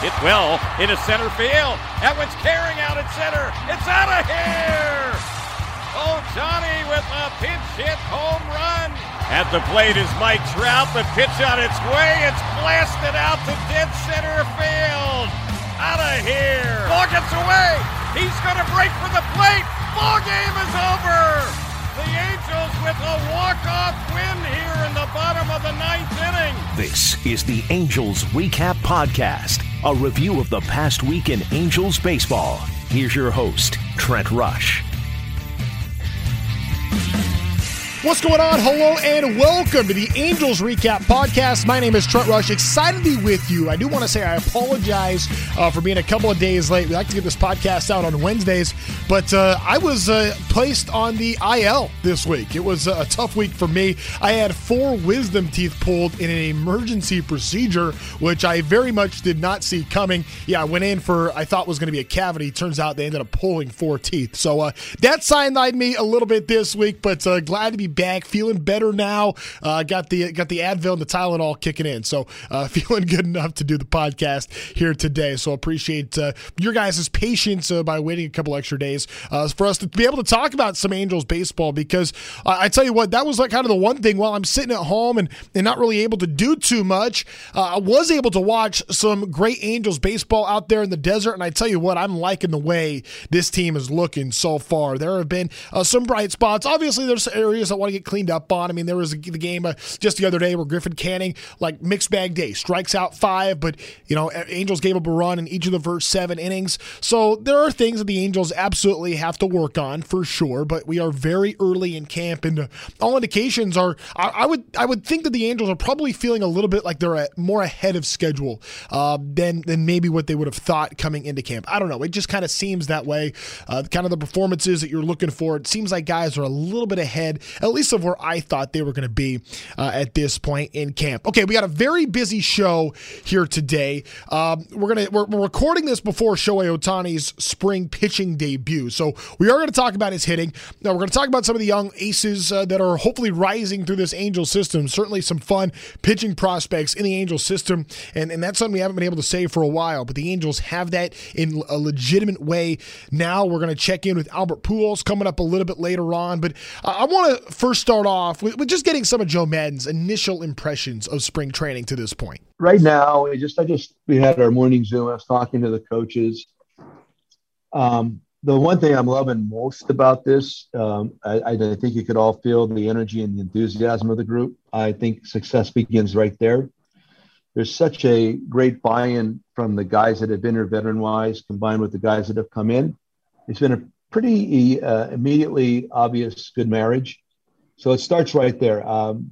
Hit well into center field. That one's carrying out at center. It's out of here. Oh, Johnny with a pinch hit home run. At the plate is Mike Trout. The pitch on its way. It's blasted out to dead center field. Out of here. Ball gets away. He's going to break for the plate. Ball game is over. The Angels with a walk-off win here in the bottom of the ninth inning. This is the Angels Recap Podcast, a review of the past week in Angels baseball. Here's your host, Trent Rush. What's going on? Hello and welcome to the Angels Recap Podcast. My name is Trent Rush. Excited to be with you. I do want to say I apologize uh, for being a couple of days late. We like to get this podcast out on Wednesdays, but uh, I was uh, placed on the IL this week. It was a tough week for me. I had four wisdom teeth pulled in an emergency procedure, which I very much did not see coming. Yeah, I went in for I thought was going to be a cavity. Turns out they ended up pulling four teeth. So uh, that sidelined me a little bit this week, but uh, glad to be back, feeling better now. Uh, got the got the Advil and the Tylenol kicking in, so uh, feeling good enough to do the podcast here today. So appreciate uh, your guys' patience uh, by waiting a couple extra days uh, for us to be able to talk about some Angels baseball. Because uh, I tell you what, that was like kind of the one thing while I'm sitting at home and, and not really able to do too much. I was able to watch some great Angels baseball out there in the desert, and I tell you what, I'm liking the way this team is looking so far. There have been some bright spots. Obviously, there's areas that want to get cleaned up on. I mean, there was the game uh, just the other day where Griffin Canning, like mixed bag day, strikes out five, but, you know, Angels gave up a run in each of the first seven innings. So there are things that the Angels absolutely have to work on for sure, but we are very early in camp, and uh, all indications are, I, I, would I would think that the Angels are probably feeling a little bit like they're at, more ahead of schedule uh, than, than maybe what they would have thought coming into camp. I don't know. It just kind of seems that way. Uh, kind of the performances that you're looking for, it seems like guys are a little bit ahead, at least of where I thought they were going to be uh, at this point in camp. Okay, we got a very busy show here today. Um, we're gonna we're, we're, recording this before Shohei Ohtani's spring pitching debut, so we are going to talk about his hitting. Now we're going to talk about some of the young aces uh, that are hopefully rising through this Angel system. Certainly some fun pitching prospects in the Angel system, and and that's something we haven't been able to say for a while. But the Angels have that in a legitimate way now. We're going to check in with Albert Pujols coming up a little bit later on, but I want to first start off with, with, just getting some of Joe Maddon's initial impressions of spring training to this point? Right now, we just I just we had our morning Zoom. I was talking to the coaches. Um, the one thing I'm loving most about this, um, I, I, think you could all feel the energy and the enthusiasm of the group. I think success begins right there. There's such a great buy-in from the guys that have been here veteran-wise, combined with the guys that have come in. It's been a pretty uh, immediately obvious good marriage. So it starts right there. Um,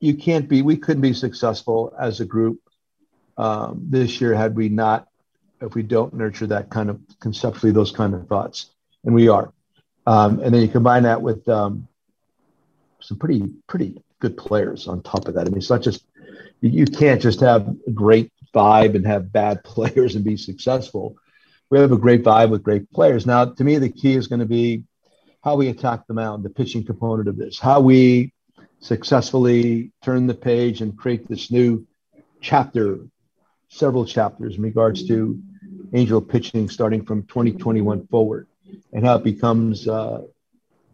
you can't be, we couldn't be successful as a group um, this year had we not, if we don't nurture that kind of conceptually, those kind of thoughts. And we are. Um, and then you combine that with um, some pretty, pretty good players on top of that. I mean, it's not just, you, can't just have a great vibe and have bad players and be successful. We have a great vibe with great players. Now, to me, the key is going to be how we attack the mound, the pitching component of this, how we successfully turn the page and create this new chapter, several chapters in regards to angel pitching starting from 2021 forward, and how it becomes uh,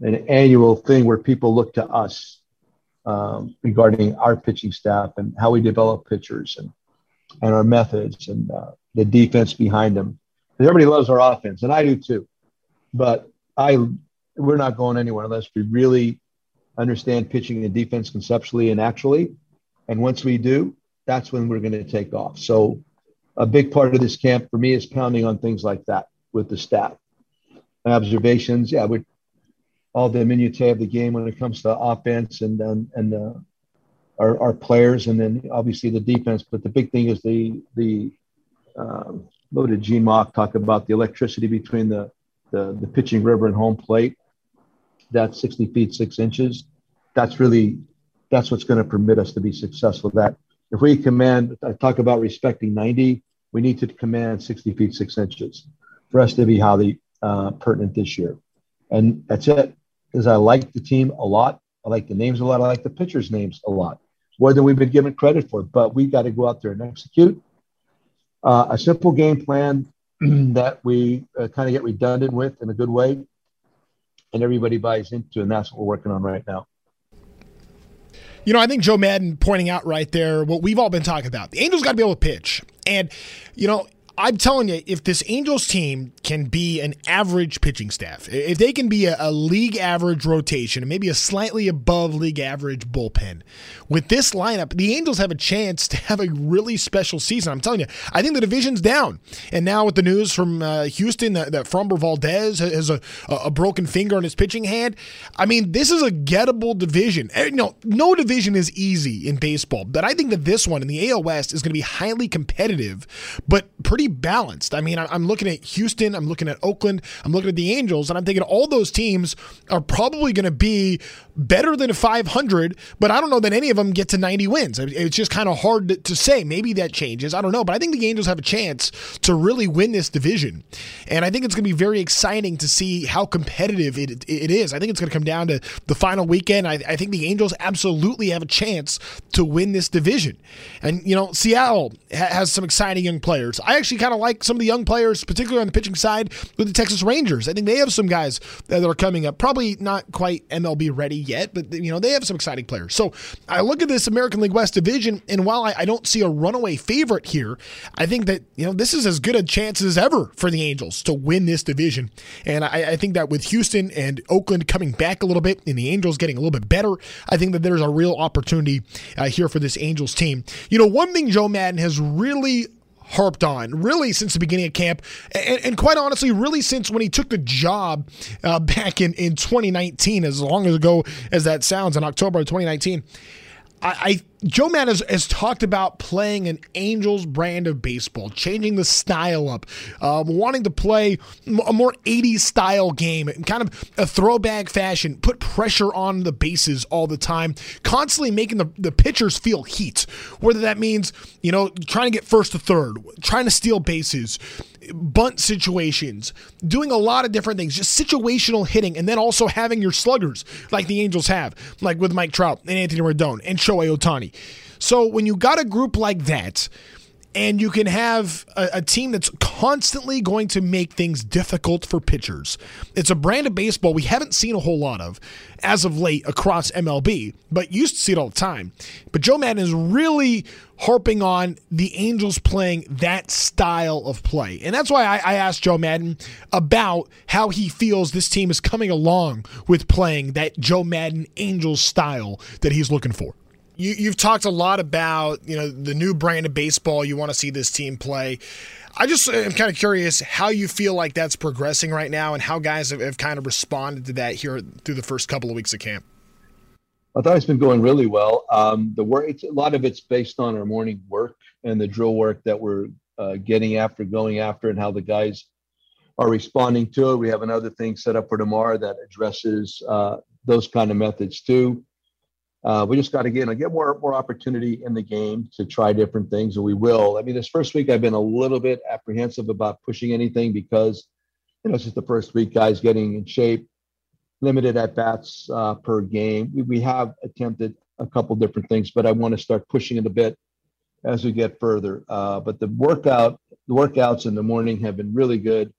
an annual thing where people look to us um, regarding our pitching staff and how we develop pitchers and, and our methods and uh, the defense behind them. Everybody loves our offense, and I do too. But I we're not going anywhere unless we really understand pitching and defense conceptually and actually. And once we do, that's when we're going to take off. So a big part of this camp for me is pounding on things like that with the staff. Observations, yeah, we all the minutiae of the game when it comes to offense and and, and uh, our, our players, and then obviously the defense. But the big thing is the the um, what did Gene Mauch talk about the electricity between the, the the pitching rubber and home plate that 60 feet, six inches, that's really, that's what's going to permit us to be successful. That if we command, I talk about respecting 90, we need to command 60 feet, six inches for us to be highly uh, pertinent this year. And that's it, because I like the team a lot. I like the names a lot. I like the pitchers' names a lot, more than we've been given credit for. But we got to go out there and execute. uh, a simple game plan that we uh, kind of get redundant with in a good way, and everybody buys into, and that's what we're working on right now. You know, I think Joe Maddon pointing out right there what we've all been talking about. The Angels got to be able to pitch. And, you know, I'm telling you, if this Angels team can be an average pitching staff, if they can be a, a, league average rotation and maybe a slightly above league average bullpen, with this lineup, the Angels have a chance to have a really special season. I'm telling you, I think the division's down. And now with the news from uh, Houston that, that Framber Valdez has a, a broken finger on his pitching hand, I mean, this is a gettable division. Eh, no, no division is easy in baseball, but I think that this one in the AL West is going to be highly competitive, but pretty pretty balanced. I mean, I'm looking at Houston, I'm looking at Oakland, I'm looking at the Angels, and I'm thinking all those teams are probably going to be better than 500, but I don't know that any of them get to 90 wins. It's just kind of hard to say. Maybe that changes. I don't know, but I think the Angels have a chance to really win this division. And I think it's going to be very exciting to see how competitive it, it is. I think it's going to come down to the final weekend. I, I think the Angels absolutely have a chance to win this division. And, you know, Seattle has some exciting young players. I actually kind of like some of the young players, particularly on the pitching side with the Texas Rangers. I think they have some guys that are coming up, probably not quite MLB ready yet, but you know they have some exciting players. So I look at this American League West division, and while I, I don't see a runaway favorite here, I think that you know this is as good a chance as ever for the Angels to win this division. And I, I think that with Houston and Oakland coming back a little bit, and the Angels getting a little bit better, I think that there's a real opportunity uh, here for this Angels team. You know, one thing Joe Maddon has really harped on really since the beginning of camp, and, and quite honestly, really since when he took the job uh, back in, in 2019, as long ago as that sounds, in October of 2019. I, I Joe Matt has, has, talked about playing an Angels brand of baseball, changing the style up, um, wanting to play a more 80s style game, kind of a throwback fashion, put pressure on the bases all the time, constantly making the, the pitchers feel heat, whether that means, you know, trying to get first to third, trying to steal bases, bunt situations, doing a lot of different things, just situational hitting, and then also having your sluggers like the Angels have, like with Mike Trout and Anthony Rendon and Shohei Ohtani. So when you got a group like that, and you can have a, a, team that's constantly going to make things difficult for pitchers. It's a brand of baseball we haven't seen a whole lot of as of late across MLB, but used to see it all the time. But Joe Maddon is really harping on the Angels playing that style of play. And that's why I, I asked Joe Maddon about how he feels this team is coming along with playing that Joe Maddon Angels style that he's looking for you, have talked a lot about you know the new brand of baseball you want to see this team play. I just am kind of curious how you feel like that's progressing right now, and how guys have, have kind of responded to that here through the first couple of weeks of camp. I thought it's been going really well. Um, the work, a lot of it's based on our morning work and the drill work that we're uh, getting after, going after, and how the guys are responding to it. We have another thing set up for tomorrow that addresses uh, those kind of methods too. Uh, we just got to get, you know, get more more opportunity in the game to try different things, and we will. I mean, this first week I've been a little bit apprehensive about pushing anything because, you know, it's just the first week, guys getting in shape, limited at bats uh, per game. We, we have attempted a couple different things, but I want to start pushing it a bit as we get further. Uh, but the workout, the workouts in the morning have been really good.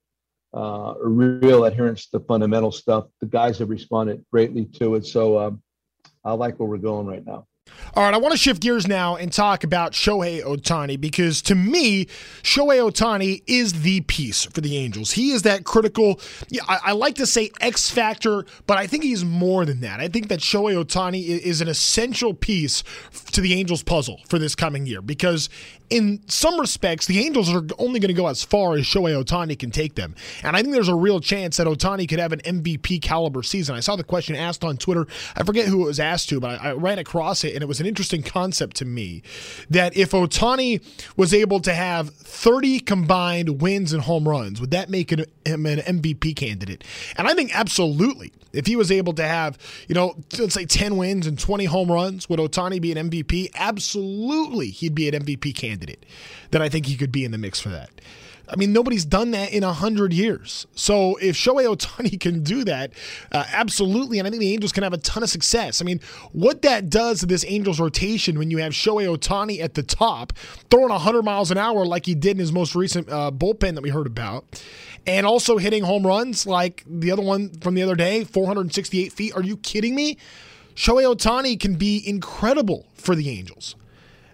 Uh, real adherence to fundamental stuff. The guys have responded greatly to it. So um, I like where we're going right now. All right, I want to shift gears now and talk about Shohei Ohtani because to me, Shohei Ohtani is the piece for the Angels. He is that critical, yeah, I, I, like to say X factor, but I think he's more than that. I think that Shohei Ohtani is an essential piece to the Angels puzzle for this coming year because in some respects, the Angels are only going to go as far as Shohei Ohtani can take them. And I think there's a real chance that Ohtani could have an MVP caliber season. I saw the question asked on Twitter. I forget who it was asked to, but I, I ran across it, and it was an interesting concept to me that if Ohtani was able to have 30 combined wins and home runs, would that make him an MVP candidate? And I think absolutely. If he was able to have, you know, let's say 10 wins and 20 home runs, would Ohtani be an MVP? Absolutely, he'd be an MVP candidate. Then I think he could be in the mix for that. I mean, nobody's done that in a hundred years. So if Shohei Ohtani can do that, uh, absolutely, and I think the Angels can have a ton of success. I mean, what that does to this Angels rotation when you have Shohei Ohtani at the top, throwing 100 miles an hour like he did in his most recent uh, bullpen that we heard about, and also hitting home runs like the other one from the other day, 468 feet. Are you kidding me? Shohei Ohtani can be incredible for the Angels.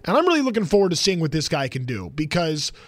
And I'm really looking forward to seeing what this guy can do because –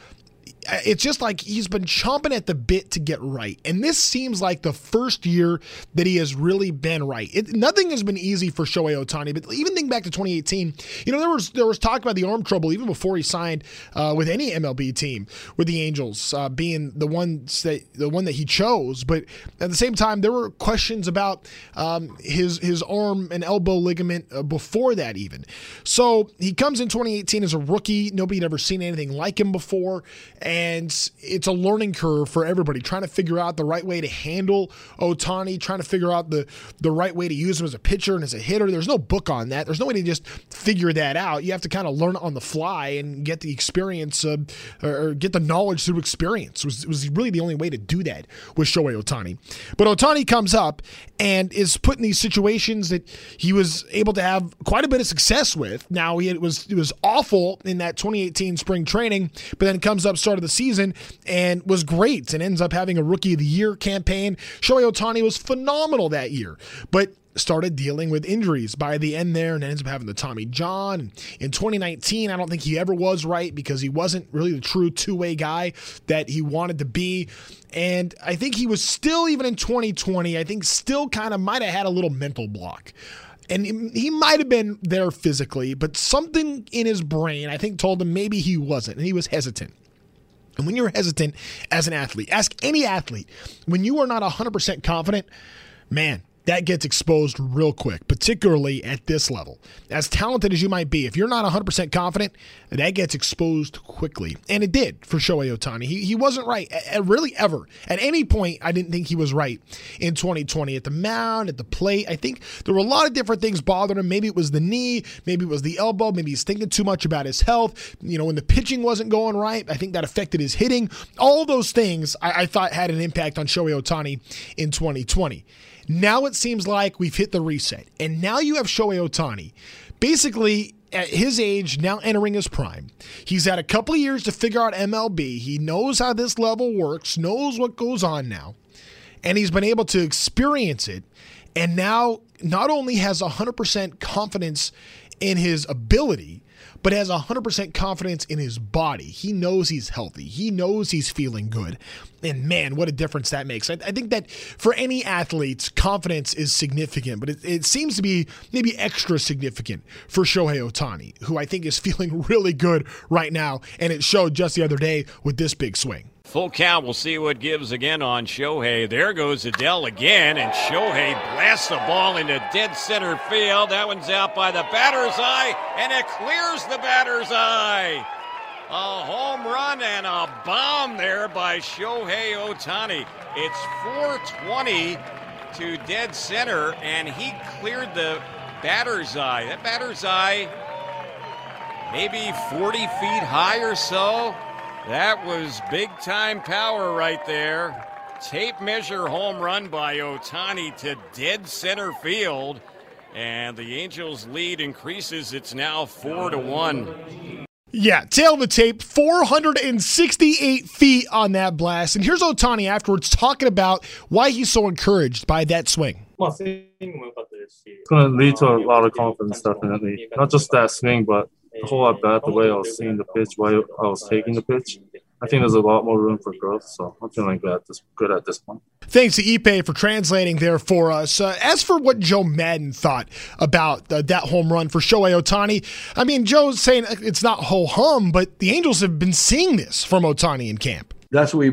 it's just like he's been chomping at the bit to get right. And this seems like the first year that he has really been right. It, nothing has been easy for Shohei Ohtani, but even think back to 2018, you know, there was there was talk about the arm trouble even before he signed uh, with any MLB team, with the Angels uh, being the one that the one that he chose. But at the same time, there were questions about um, his his arm and elbow ligament uh, before that even. So he comes in 2018 as a rookie. Nobody had ever seen anything like him before and it's a learning curve for everybody trying to figure out the right way to handle Ohtani, trying to figure out the the right way to use him as a pitcher and as a hitter. There's no book on that. There's no way to just figure that out. You have to kind of learn on the fly and get the experience uh, or get the knowledge through experience. It was, it was really the only way to do that with Shohei Ohtani. But Ohtani comes up and is put in these situations that he was able to have quite a bit of success with. Now he was it was awful in that 2018 spring training, but then comes up start of the season and was great and ends up having a rookie of the year campaign. Shohei Ohtani was phenomenal that year, but started dealing with injuries by the end there and ends up having the Tommy John. In 2019, I don't think he ever was right because he wasn't really the true two way guy that he wanted to be. And I think he was still, even in 2020, I think still kind of might have had a little mental block. And he might have been there physically, but something in his brain, I think, told him maybe he wasn't. And he was hesitant. And when you're hesitant as an athlete, ask any athlete, when you are not 100% confident, man, that gets exposed real quick, particularly at this level. As talented as you might be, if you're not 100% confident, that gets exposed quickly. And it did for Shohei Ohtani. He, he wasn't right, really ever. At any point, I didn't think he was right in 2020. At the mound, at the plate, I think there were a lot of different things bothering him. Maybe it was the knee, maybe it was the elbow, maybe he's thinking too much about his health. You know, when the pitching wasn't going right, I think that affected his hitting. All those things I, I thought had an impact on Shohei Ohtani in 2020. Now it seems like we've hit the reset. And now you have Shohei Ohtani. Basically, at his age, now entering his prime, he's had a couple of years to figure out MLB. He knows how this level works, knows what goes on now, and he's been able to experience it. And now, not only has 100% confidence in his ability, but has 100% confidence in his body. He knows he's healthy. He knows he's feeling good. And man, what a difference that makes. I, I think that for any athletes, confidence is significant, but it, it seems to be maybe extra significant for Shohei Ohtani, who I think is feeling really good right now. And it showed just the other day with this big swing. Full count. We'll see what gives again on Shohei. There goes Adell again, and Shohei blasts the ball into dead center field. That one's out by the batter's eye, and it clears the batter's eye. A home run and a bomb there by Shohei Ohtani. It's 420 to dead center, and he cleared the batter's eye. That batter's eye, maybe 40 feet high or so. That was big time power right there. Tape measure home run by Ohtani to dead center field. And the Angels' lead increases. It's now four to one. Yeah, tale of the tape, 468 feet on that blast. And here's Ohtani afterwards talking about why he's so encouraged by that swing. It's going to lead to a lot of confidence, definitely. Not just that swing, but a whole lot better the way I was seeing the pitch, while I was taking the pitch. I think there's a lot more room for growth, so I'm feeling good at this, good at this point. Thanks to Ippei for translating there for us. Uh, as for what Joe Maddon thought about uh, that home run for Shohei Ohtani, I mean, Joe's saying it's not ho hum, but the Angels have been seeing this from Ohtani in camp. That's what,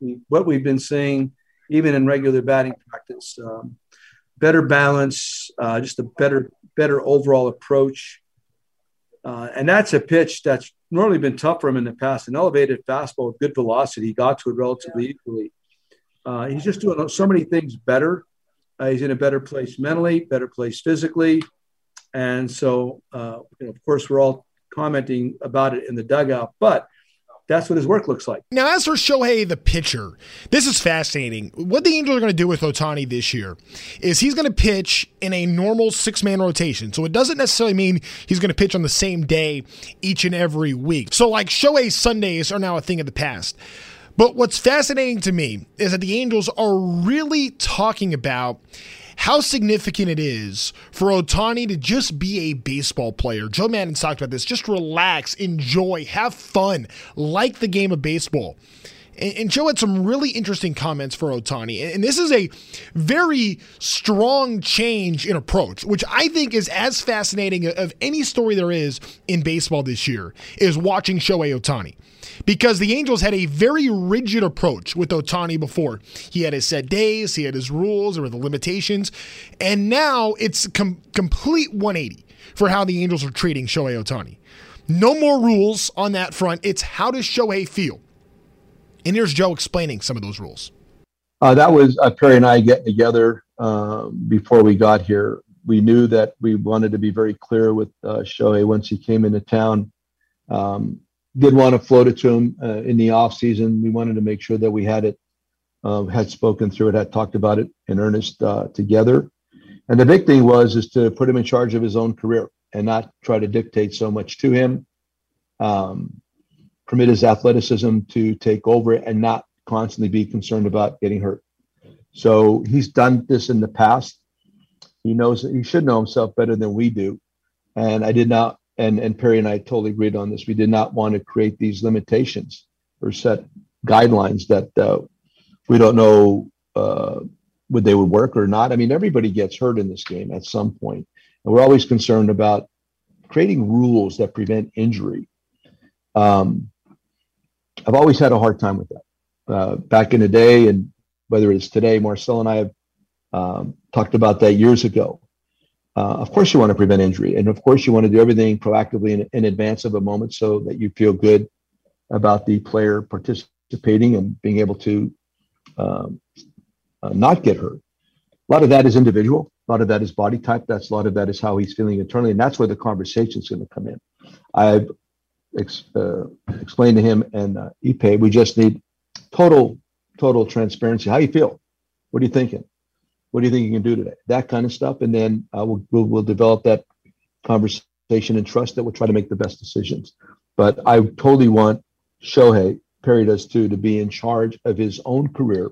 we, what we've been seeing even in regular batting practice. Um, better balance, uh, just a better better overall approach. Uh, and that's a pitch that's normally been tough for him in the past. An elevated fastball with good velocity, he got to it relatively equally. Uh, he's just doing so many things better. Uh, he's in a better place mentally, better place physically, and so uh, you know, of course we're all commenting about it in the dugout. But that's what his work looks like. Now, as for Shohei, the pitcher, this is fascinating. What the Angels are going to do with Ohtani this year is he's going to pitch in a normal six man rotation. So it doesn't necessarily mean he's going to pitch on the same day each and every week. So, like Shohei Sundays are now a thing of the past. But what's fascinating to me is that the Angels are really talking about how significant it is for Ohtani to just be a baseball player. Joe Maddon's talked about this. Just relax, enjoy, have fun, like the game of baseball. And, Joe had some really interesting comments for Ohtani. And this is a very strong change in approach, which I think is as fascinating of any story there is in baseball this year, is watching Shohei Ohtani because the Angels had a very rigid approach with Ohtani before. He had his set days, he had his rules, there were the limitations, and now it's com- complete 180 for how the Angels are treating Shohei Ohtani. No more rules on that front. It's how does Shohei feel? And here's Joe explaining some of those rules. Uh, that was uh, Perry and I getting together um, before we got here. We knew that we wanted to be very clear with uh, Shohei once he came into town. Um, did want to float it to him uh, in the off season. We wanted to make sure that we had it, uh, had spoken through it, had talked about it in earnest uh, together. And the big thing was is to put him in charge of his own career and not try to dictate so much to him. Um, permit his athleticism to take over and not constantly be concerned about getting hurt. So he's done this in the past. He knows he should know himself better than we do. And I did not and and Perry and I totally agreed on this. We did not want to create these limitations or set guidelines that uh, we don't know uh, would they would work or not. I mean, everybody gets hurt in this game at some point, and we're always concerned about creating rules that prevent injury. Um, I've always had a hard time with that. Uh, back in the day, and whether it's today, Marcel and I have um, talked about that years ago. Uh, of course, you want to prevent injury, and of course, you want to do everything proactively in, in advance of a moment so that you feel good about the player participating and being able to um, uh, not get hurt. A lot of that is individual. A lot of that is body type. That's a lot of that is how he's feeling internally, and that's where the conversation is going to come in. I've ex- uh, explained to him and uh, Ippei, we just need total, total transparency. How you feel? What are you thinking? What do you think you can do today? That kind of stuff, and then uh, we'll, we'll, we'll develop that conversation and trust that we'll try to make the best decisions. But I totally want Shohei, Perry does too, to be in charge of his own career.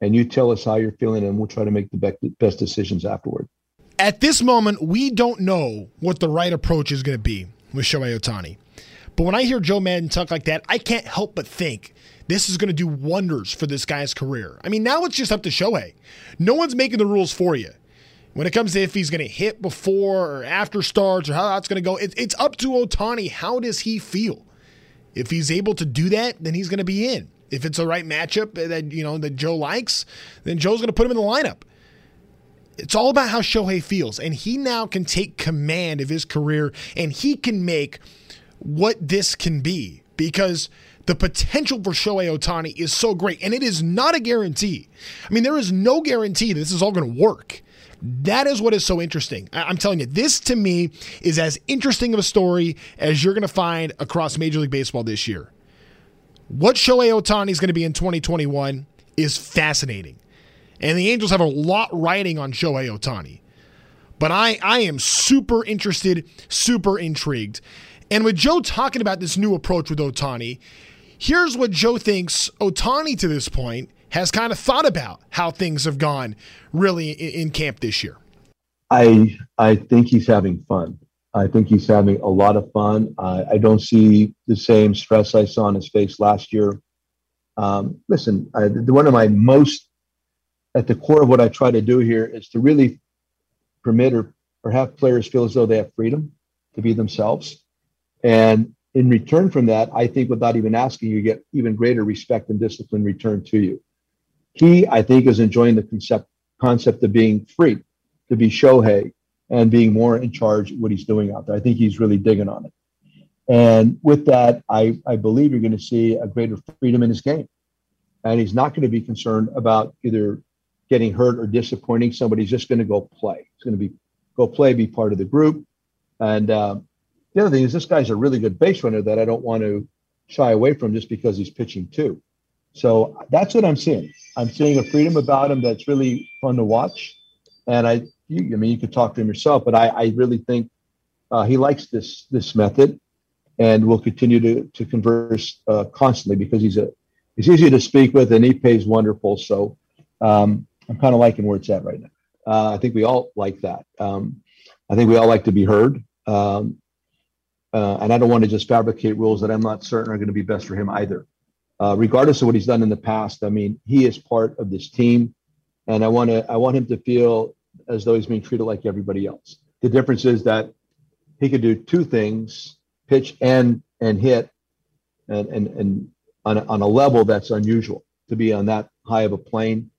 And you tell us how you're feeling, and we'll try to make the best decisions afterward. At this moment, we don't know what the right approach is going to be with Shohei Ohtani. But when I hear Joe Maddon talk like that, I can't help but think this is going to do wonders for this guy's career. I mean, now it's just up to Shohei. No one's making the rules for you. When it comes to if he's going to hit before or after starts or how that's going to go, it, it's up to Ohtani. How does he feel? If he's able to do that, then he's going to be in. If it's the right matchup that you know that Joe likes, then Joe's going to put him in the lineup. It's all about how Shohei feels, and he now can take command of his career, and he can make what this can be because the potential for Shohei Ohtani is so great, and it is not a guarantee. I mean, there is no guarantee this is all going to work. That is what is so interesting. I'm telling you, this to me is as interesting of a story as you're going to find across Major League Baseball this year. What Shohei Ohtani is going to be in 2021 is fascinating. And the Angels have a lot riding on Shohei Ohtani. But I, I am super interested, super intrigued. And with Joe talking about this new approach with Ohtani, here's what Joe thinks Ohtani to this point has kind of thought about how things have gone really in, camp this year. I I think he's having fun. I think he's having a lot of fun. I, I don't see the same stress I saw on his face last year. Um, listen, I, one of my most at the core of what I try to do here is to really permit or, or have players feel as though they have freedom to be themselves. And in return from that, I think without even asking, you get even greater respect and discipline returned to you. He, I think, is enjoying the concept concept of being free to be Shohei and being more in charge of what he's doing out there. I think he's really digging on it. And with that, I, I believe you're going to see a greater freedom in his game. And he's not going to be concerned about either getting hurt or disappointing somebody. He's just going to go play. He's going to be go play, be part of the group. And um, the other thing is this guy's a really good base runner that I don't want to shy away from just because he's pitching too. So that's what I'm seeing. I'm seeing a freedom about him that's really fun to watch. And I, you, I mean, you could talk to him yourself, but I, I really think uh, he likes this this method, and will continue to to converse uh, constantly because he's a he's easy to speak with and he pays wonderful. So um, I'm kind of liking where it's at right now. Uh, I think we all like that. Um, I think we all like to be heard. Um, uh, and I don't want to just fabricate rules that I'm not certain are going to be best for him either. Uh, regardless of what he's done in the past, I mean, he is part of this team, and I want to I want him to feel as though he's being treated like everybody else. The difference is that he could do two things: pitch and and hit, and and and on a, on a level that's unusual to be on that high of a plane,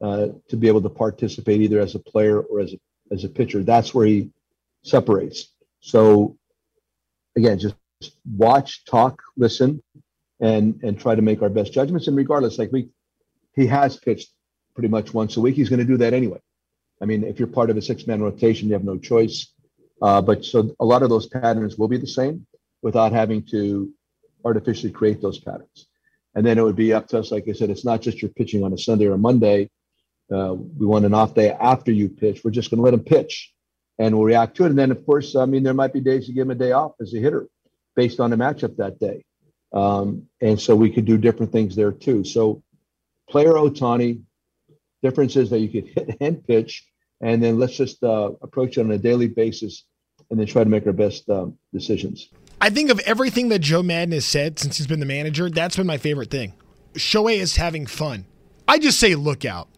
uh, to be able to participate either as a player or as a as a pitcher. That's where he separates. So again, just watch, talk, listen, and and try to make our best judgments. And regardless, like we, he has pitched pretty much once a week. He's going to do that anyway. I mean, if you're part of a six-man rotation, you have no choice. Uh, but so a lot of those patterns will be the same without having to artificially create those patterns. And then it would be up to us. Like I said, it's not just you're pitching on a Sunday or a Monday. Uh, we want an off day after you pitch. We're just going to let him pitch and we'll react to it. And then, of course, I mean, there might be days to give him a day off as a hitter based on the matchup that day. Um, and so we could do different things there too. So, player Ohtani, difference is that you could hit and pitch, and then let's just uh, approach it on a daily basis and then try to make our best um, decisions. I think of everything that Joe Maddon has said since he's been the manager, that's been my favorite thing. Shohei is having fun. I just say look out.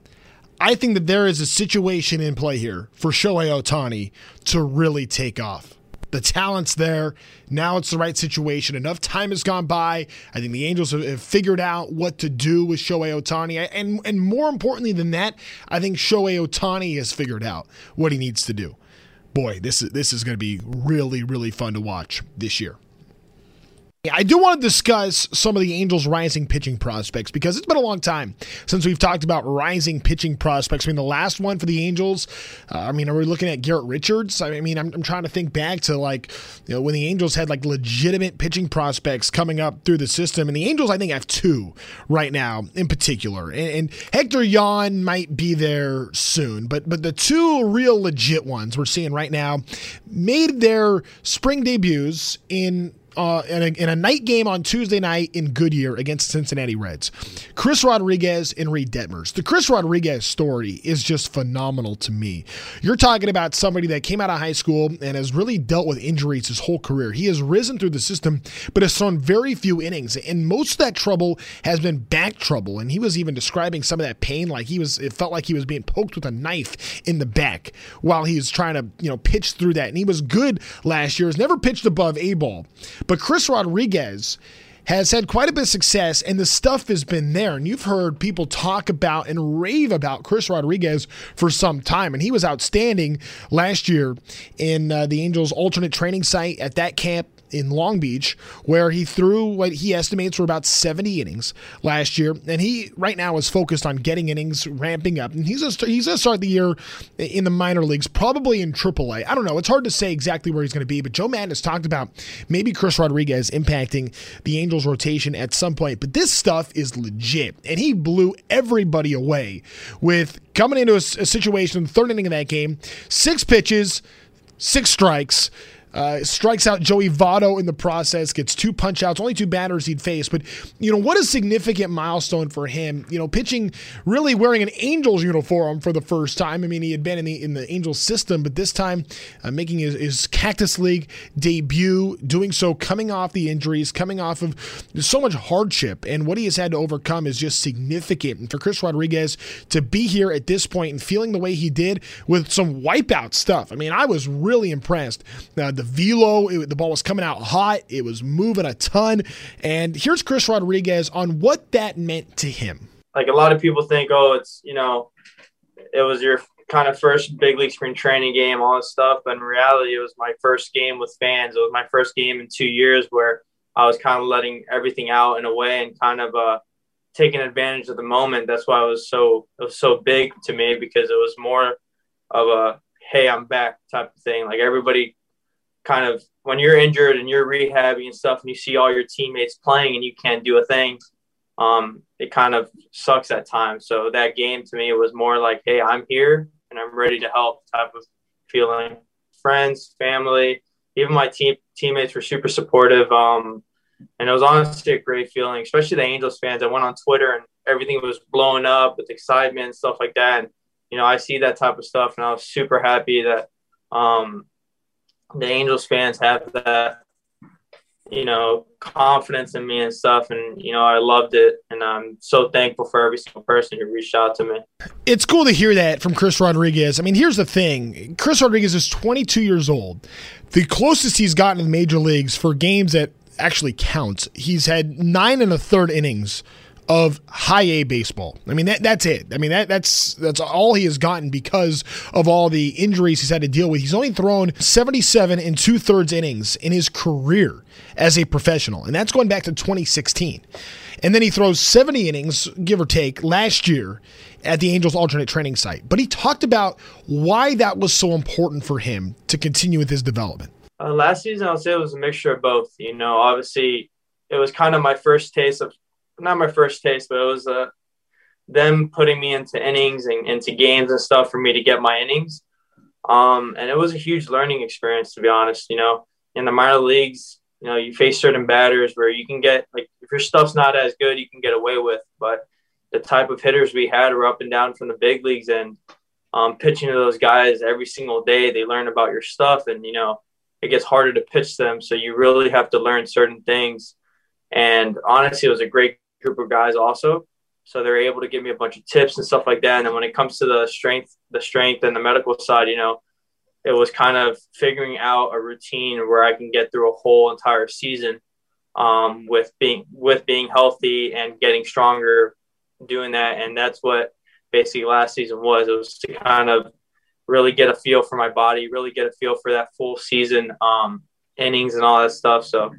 I think that there is a situation in play here for Shohei Ohtani to really take off. The talent's there. Now it's the right situation. Enough time has gone by. I think the Angels have figured out what to do with Shohei Ohtani. And, and more importantly than that, I think Shohei Ohtani has figured out what he needs to do. Boy, this is, this is going to be really, really fun to watch this year. I do want to discuss some of the Angels' rising pitching prospects because it's been a long time since we've talked about rising pitching prospects. I mean, the last one for the Angels, uh, I mean, are we looking at Garrett Richards? I mean, I'm, I'm, trying to think back to like, you know, when the Angels had like legitimate pitching prospects coming up through the system. And the Angels, I think, have two right now in particular. And, and Hector Yan might be there soon, but, but the two real legit ones we're seeing right now made their spring debuts in uh, in, a, in, a, night game on Tuesday night in Goodyear against Cincinnati Reds. Chris Rodriguez and Reid Detmers. The Chris Rodriguez story is just phenomenal to me. You're talking about somebody that came out of high school and has really dealt with injuries his whole career. He has risen through the system, but has thrown very few innings, and most of that trouble has been back trouble. And he was even describing some of that pain like he was. It felt like he was being poked with a knife in the back while he was trying to you know pitch through that. And he was good last year. Has never pitched above a ball. But Chris Rodriguez has had quite a bit of success, and the stuff has been there. And you've heard people talk about and rave about Chris Rodriguez for some time, and he was outstanding last year in uh, the Angels' alternate training site at that camp in Long Beach, where he threw what he estimates were about 70 innings last year, and he right now is focused on getting innings, ramping up, and he's a, he's going to start the year in the minor leagues, probably in AAA. I don't know; it's hard to say exactly where he's going to be, but Joe Maddon has talked about maybe Chris Rodriguez impacting the Angels' rotation at some point. But this stuff is legit, and he blew everybody away with coming into a, a situation, third inning of that game, six pitches, six strikes. Uh, strikes out Joey Votto in the process, gets two punch outs, only two batters he'd face. But, you know, what a significant milestone for him. You know, pitching really wearing an Angels uniform for the first time. I mean, he had been in the in the Angels system, but this time uh, making his, his Cactus League debut, doing so coming off the injuries, coming off of so much hardship. And what he has had to overcome is just significant. And for Chris Rodriguez to be here at this point and feeling the way he did with some wipeout stuff, I mean, I was really impressed. Uh, the velo. It, the ball was coming out hot. It was moving a ton. And here's Chris Rodriguez on what that meant to him. Like a lot of people think, oh, it's, you know, it was your kind of first big league spring training game, all this stuff. But in reality, it was my first game with fans. It was my first game in two years where I was kind of letting everything out in a way and kind of uh, taking advantage of the moment. That's why it was so it was so big to me because it was more of a hey, I'm back type of thing. Like everybody kind of when you're injured and you're rehabbing and stuff, and you see all your teammates playing and you can't do a thing, um, it kind of sucks at times. So that game to me was more like, hey, I'm here and I'm ready to help type of feeling. Friends, family, even my team teammates were super supportive. Um, and it was honestly a great feeling, especially the Angels fans. I went on Twitter and everything was blowing up with excitement and stuff like that. And, you know, I see that type of stuff and I was super happy that um, the Angels fans have that, you know, confidence in me and stuff. And, you know, I loved it. And I'm so thankful for every single person who reached out to me. It's cool to hear that from Chris Rodriguez. I mean, here's the thing Chris Rodriguez is 22 years old. The closest he's gotten in the major leagues for games that actually counts, he's had nine and a third innings of high A baseball. I mean that that's it. I mean that that's that's all he has gotten because of all the injuries he's had to deal with. He's only thrown 77 and two thirds innings in his career as a professional, and that's going back to 2016. And then he throws 70 innings, give or take, last year at the Angels alternate training site. But he talked about why that was so important for him to continue with his development. Uh, last season, I'll say it was a mixture of both. You know, obviously, it was kind of my first taste of not my first taste, but it was uh, them putting me into innings and into games and stuff for me to get my innings. Um, and it was a huge learning experience, to be honest. You know, in the minor leagues, you know, you face certain batters where you can get like if your stuff's not as good, you can get away with. But the type of hitters we had were up and down from the big leagues, and um, pitching to those guys every single day, they learn about your stuff, and you know, it gets harder to pitch them. So you really have to learn certain things. And honestly, it was a great group of guys also. So they're able to give me a bunch of tips and stuff like that. And then when it comes to the strength, the strength and the medical side, you know, it was kind of figuring out a routine where I can get through a whole entire season um, with being with being healthy and getting stronger, doing that. And that's what basically last season was. It was to kind of really get a feel for my body, really get a feel for that full season um, innings and all that stuff. So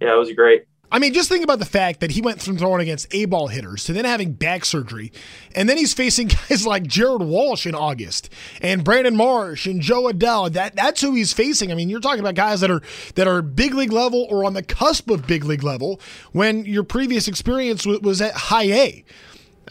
yeah, it was great. I mean, just think about the fact that he went from throwing against A ball hitters to then having back surgery. And then he's facing guys like Jared Walsh in August and Brandon Marsh and Jo Adell. That that's who he's facing. I mean, you're talking about guys that are that are big league level or on the cusp of big league level when your previous experience was at high A.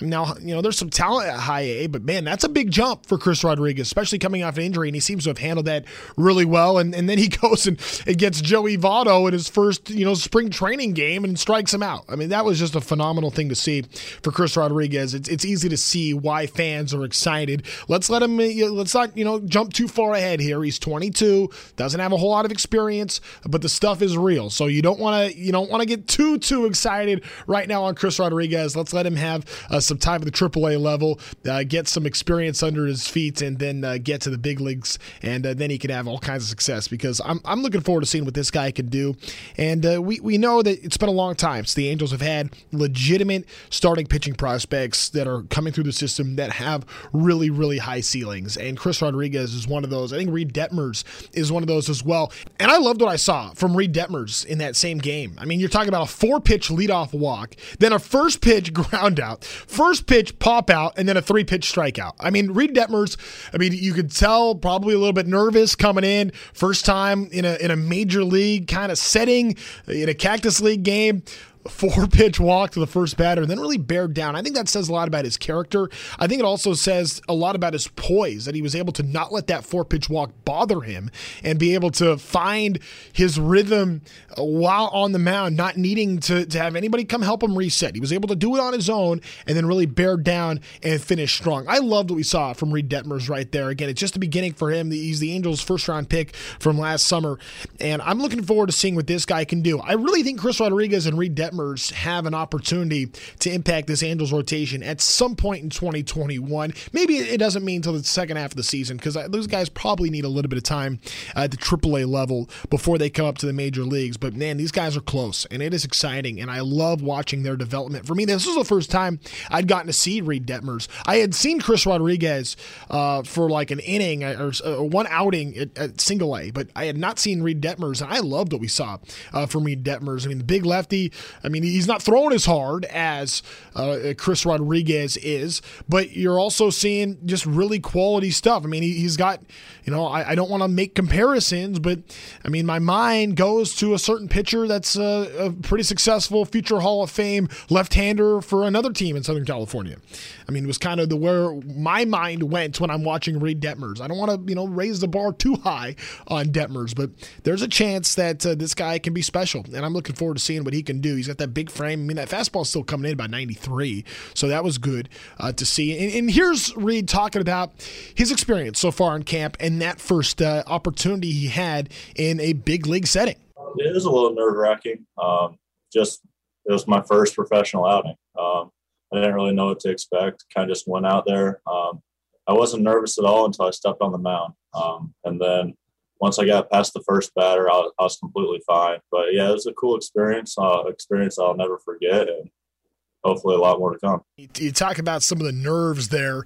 Now, you know, there's some talent at high A, but man, that's a big jump for Chris Rodriguez, especially coming off an injury, and he seems to have handled that really well. And, and then he goes and, and gets Joey Votto in his first, you know, spring training game and strikes him out. I mean, that was just a phenomenal thing to see for Chris Rodriguez. It's, it's easy to see why fans are excited. Let's let him, let's not, you know, jump too far ahead here. He's 22, doesn't have a whole lot of experience, but the stuff is real. So you don't want to, you don't want to get too, too excited right now on Chris Rodriguez. Let's let him have a some time at the AAA level, uh, get some experience under his feet, and then uh, get to the big leagues, and uh, then he can have all kinds of success. Because I'm, I'm looking forward to seeing what this guy can do. And we we know that it's been a long time since the Angels have had legitimate starting pitching prospects that are coming through the system that have really really high ceilings. And Chris Rodriguez is one of those. I think Reid Detmers is one of those as well. And I loved what I saw from Reid Detmers in that same game. I mean, you're talking about a four pitch leadoff walk, then a first pitch ground out first pitch pop out and then a three pitch strikeout. I mean, Reid Detmers, I mean, you could tell probably a little bit nervous coming in, first time in a in a major league kind of setting in a Cactus League game four pitch walk to the first batter and then really bared down. I think that says a lot about his character. I think it also says a lot about his poise that he was able to not let that four pitch walk bother him and be able to find his rhythm while on the mound, not needing to, to have anybody come help him reset. He was able to do it on his own and then really bear down and finish strong. I loved what we saw from Reid Detmers right there. Again, it's just the beginning for him. He's the Angels' first round pick from last summer, and I'm looking forward to seeing what this guy can do. I really think Chris Rodriguez and Reid Detmers have an opportunity to impact this Angels rotation at some point in 2021. Maybe it doesn't mean until the second half of the season because those guys probably need a little bit of time at the AAA level before they come up to the major leagues. But man, these guys are close and it is exciting. And I love watching their development. For me, this was the first time I'd gotten to see Reid Detmers. I had seen Chris Rodriguez uh, for like an inning or uh, one outing at, at, single A, but I had not seen Reid Detmers. And I loved what we saw uh, from Reid Detmers. I mean, the big lefty. I mean, he's not throwing as hard as uh, Chris Rodriguez is, but you're also seeing just really quality stuff. I mean, he, has got, you know, I, I don't want to make comparisons, but I mean, my mind goes to a certain pitcher that's a, a pretty successful future Hall of Fame left-hander for another team in Southern California. I mean, it was kind of the where my mind went when I'm watching Reid Detmers. I don't want to, you know, raise the bar too high on Detmers, but there's a chance that uh, this guy can be special, and I'm looking forward to seeing what he can do. He's got that big frame. I mean, that fastball's still coming in about 93, so that was good uh, to see. And, and, here's Reid talking about his experience so far in camp and that first uh, opportunity he had in a big league setting. It was a little nerve wracking. Um, just it was my first professional outing. Um, I didn't really know what to expect. Kind of just went out there. Um, I wasn't nervous at all until I stepped on the mound, um, and then once I got past the first batter, I was, I was completely fine. But yeah, it was a cool experience. Uh, experience I'll never forget, and hopefully a lot more to come. You talk about some of the nerves there.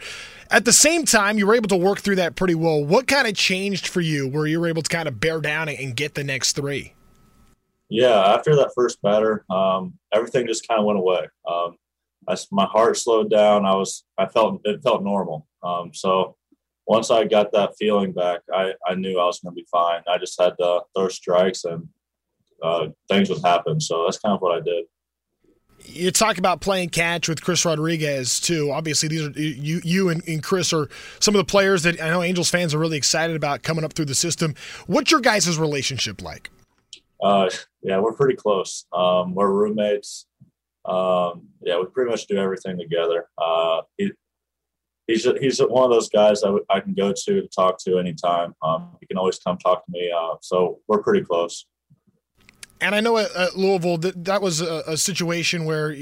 At the same time, you were able to work through that pretty well. What kind of changed for you where you were able to kind of bear down and get the next three? Yeah, after that first batter, um, everything just kind of went away. Um, I, my heart slowed down. I was, I felt, it felt normal. Um, so once I got that feeling back, I, I knew I was going to be fine. I just had to throw strikes and uh, things would happen. So that's kind of what I did. You talk about playing catch with Chris Rodriguez too. Obviously, these are you, you and, and Chris are some of the players that I know Angels fans are really excited about coming up through the system. What's your guys' relationship like? Uh, yeah, we're pretty close. Um, we're roommates. Um, yeah, we pretty much do everything together. Uh, he, he's he's one of those guys that I can go to to talk to anytime. Um, he can always come talk to me. Uh, so we're pretty close. And I know at, at Louisville that that was a, a situation where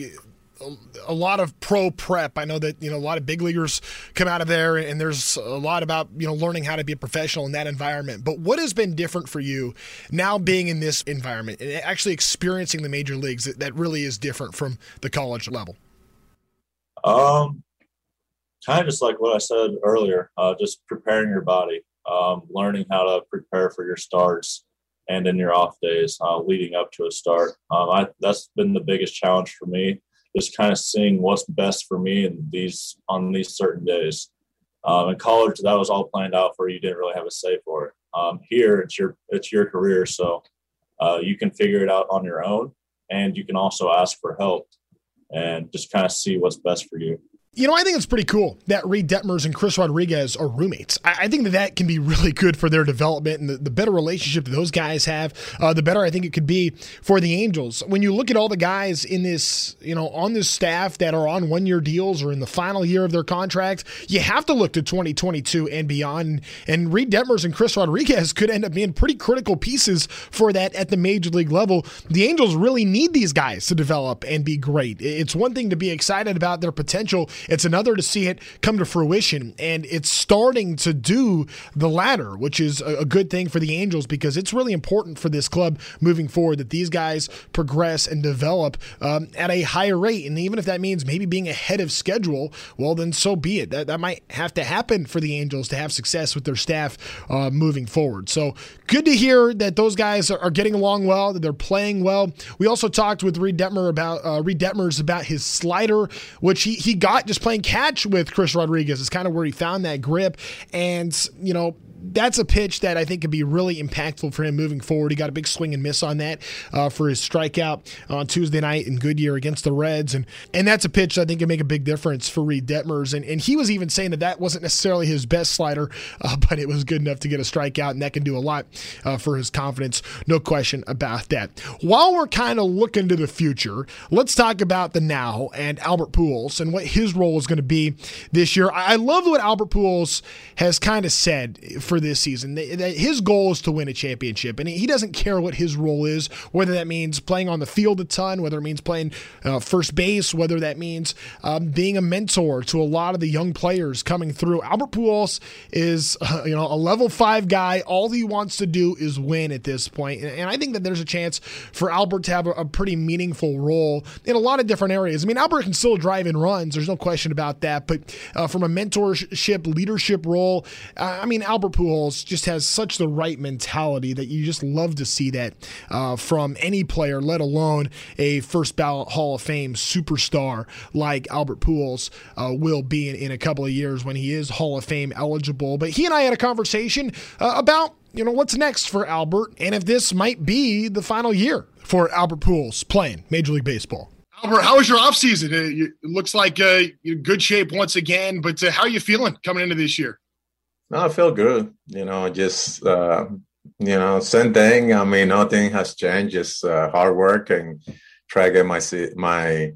a lot of pro prep. I know that you know a lot of big leaguers come out of there, and there's a lot about you know learning how to be a professional in that environment. But what has been different for you now being in this environment and actually experiencing the major leagues that, that really is different from the college level? Um, kind of just like what I said earlier, uh, just preparing your body, um, learning how to prepare for your starts and in your off days uh, leading up to a start. Um, I, that's been the biggest challenge for me just kind of seeing what's best for me in these on these certain days. Um, in college, that was all planned out for you. Didn't really have a say for it. Um, here, it's your it's your career, so uh, you can figure it out on your own, and you can also ask for help and just kind of see what's best for you. You know, I think it's pretty cool that Reid Detmers and Chris Rodriguez are roommates. I, I, think that that can be really good for their development, and the, the better relationship that those guys have, uh, the better I think it could be for the Angels. When you look at all the guys in this, you know, on this staff that are on one-year deals or in the final year of their contract, you have to look to 2022 and beyond. And Reid Detmers and Chris Rodriguez could end up being pretty critical pieces for that at the major league level. The Angels really need these guys to develop and be great. It's one thing to be excited about their potential it's another to see it come to fruition, and it's starting to do the latter, which is a, good thing for the Angels because it's really important for this club moving forward that these guys progress and develop um, at a higher rate. And even if that means maybe being ahead of schedule, well, then so be it. That, that might have to happen for the Angels to have success with their staff uh, moving forward. So good to hear that those guys are, are, getting along well, that they're playing well. We also talked with Reid Detmer about uh, Reid Detmers about his slider, which he, he got just playing catch with Chris Rodriguez. Is kind of where he found that grip. And, you know, that's a pitch that I think could be really impactful for him moving forward. He got a big swing and miss on that uh, for his strikeout on Tuesday night in Goodyear against the Reds, and and that's a pitch I think can make a big difference for Reid Detmers. And and he was even saying that that wasn't necessarily his best slider, uh, but it was good enough to get a strikeout, and that can do a lot uh, for his confidence. No question about that. While we're kind of looking to the future, let's talk about the now and Albert Pujols and what his role is going to be this year. I love what Albert Pujols has kind of said for this season. His goal is to win a championship, and he doesn't care what his role is, whether that means playing on the field a ton, whether it means playing uh, first base, whether that means um, being a mentor to a lot of the young players coming through. Albert Pujols is, uh, you know, a level five guy. All he wants to do is win at this point, and, and I think that there's a chance for Albert to have a, a pretty meaningful role in a lot of different areas. I mean, Albert can still drive in runs. There's no question question about that. But uh, from a mentorship, leadership role, uh, I mean, Albert Pujols just has such the right mentality that you just love to see that uh, from any player, let alone a first ballot Hall of Fame superstar like Albert Pujols uh, will be in, in, a couple of years when he is Hall of Fame eligible. But he and I had a conversation uh, about you know what's next for Albert and if this might be the final year for Albert Pujols playing Major League Baseball. Albert, how was your offseason? Uh, it looks like uh, you're in good shape once again, but uh, how are you feeling coming into this year? No, I feel good. You know, just uh, you know, same thing. I mean, nothing has changed. Just uh, hard work and try to get my my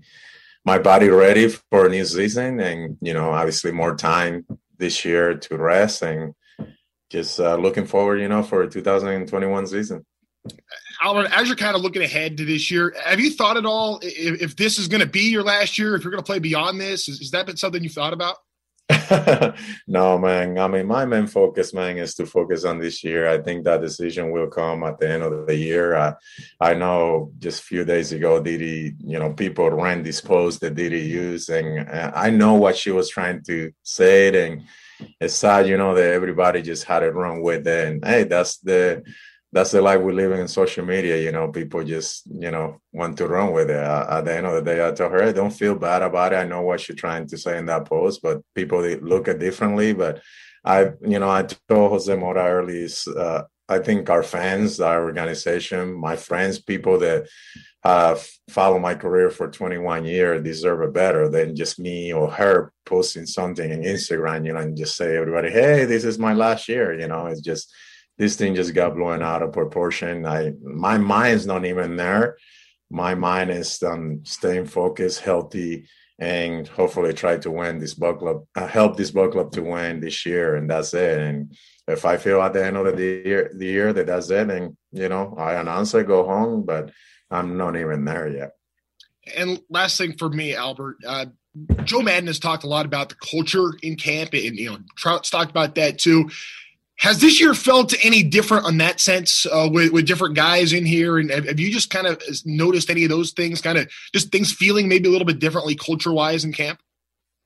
my body ready for a new season, and you know, obviously more time this year to rest, and just uh, looking forward, you know, for a 2021 season. Albert, as you're kind of looking ahead to this year, have you thought at all if, if this is going to be your last year? If you're going to play beyond this, is, has that been something you've thought about? no, man. I mean, my main focus, man, is to focus on this year. I think that decision will come at the end of the year. I, I know just a few days ago, Didi, you know, people ran this post that Didi used, and uh, I know what she was trying to say. And it's sad, you know, that everybody just had it wrong with it. And hey, that's the that's the life we live in, social media. You know, people just you know want to run with it. Uh, at the end of the day, I told her, don't feel bad about it. I know what you're trying to say in that post, but people look at differently. But I, you know, I told Jose Mota early. Uh, I think our fans, our organization, my friends, people that have followed my career for 21 years deserve it better than just me or her posting something in Instagram, you know, and just say everybody, hey, this is my last year. You know, it's just this thing just got blown out of proportion. I my mind's not even there. My mind is um, staying focused, healthy, and hopefully try to win this ball club, uh, help this ball club to win this year, and that's it. And if I feel at the end of the year, the year that that's it, and you know, I announce it, go home, but I'm not even there yet. And last thing for me, Albert, uh, Joe Maddon has talked a lot about the culture in camp, and you know, Trout's talked about that too. Has this year felt any different on that sense uh, with, with different guys in here? And have, you just kind of noticed any of those things, kind of just things feeling maybe a little bit differently culture wise in camp?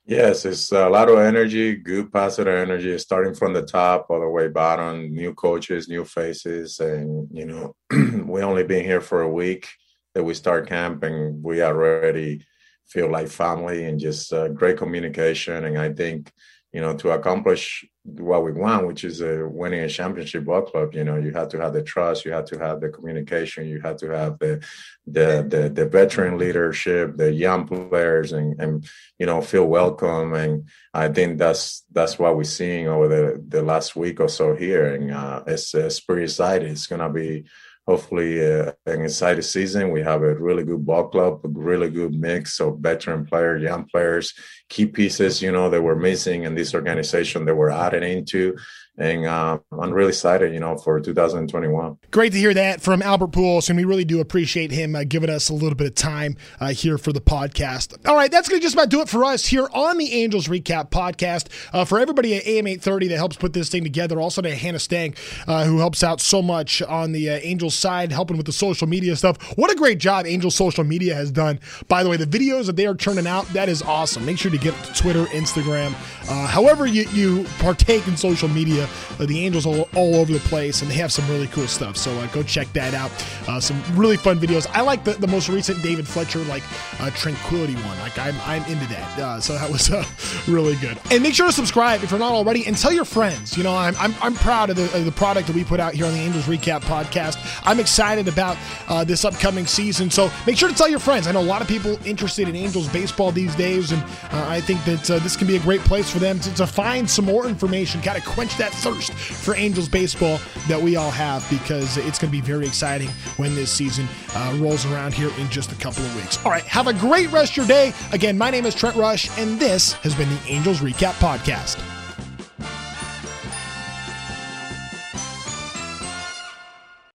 Yes, it's a lot of energy, good positive energy, starting from the top all the way bottom. New coaches, new faces, and you know, we only been here for a week that we start camp, and we already feel like family and just uh, great communication. And I think you know, to accomplish what we want, which is a winning a championship ball club, you know, you have to have the trust, you have to have the communication, you have to have the the the, the veteran leadership, the young players, and and you know, feel welcome. And I think that's that's what we're seeing over the the last week or so here, and uh, it's it's pretty exciting. It's gonna be hopefully uh, an exciting season. We have a really good ball club, a really good mix of veteran players, young players, key pieces, you know, that we're missing in this organization that we're adding into and uh, I'm really excited, you know, for 2021. Great to hear that from Albert Pujols, and we really do appreciate him uh, giving us a little bit of time uh, here for the podcast. All right, that's going to just about do it for us here on the Angels Recap podcast. Uh, for everybody at AM 830 that helps put this thing together, also to Hannah Stang, uh, who helps out so much on the uh, Angels side, helping with the social media stuff. What a great job Angels social media has done. By the way, the videos that they are turning out, that is awesome. Make sure to get to Twitter, Instagram, however you, you partake in social media uh, the Angels all, all, over the place, and they have some really cool stuff. So uh, go check that out. Uh, some really fun videos. I like the, the most recent David Fletcher like Tranquility one. Like I'm I'm into that. So that was really good. And make sure to subscribe if you're not already, and tell your friends. You know I'm I'm, I'm proud of the, of the product that we put out here on the Angels Recap podcast. I'm excited about this upcoming season. So make sure to tell your friends. I know a lot of people interested in Angels baseball these days, and I think that this can be a great place for them to, to find some more information, kind of quench that thirst for Angels baseball that we all have because it's going to be very exciting when this season uh, rolls around here in just a couple of weeks. All right, have a great rest of your day. Again, my name is Trent Rush, and this has been the Angels Recap Podcast.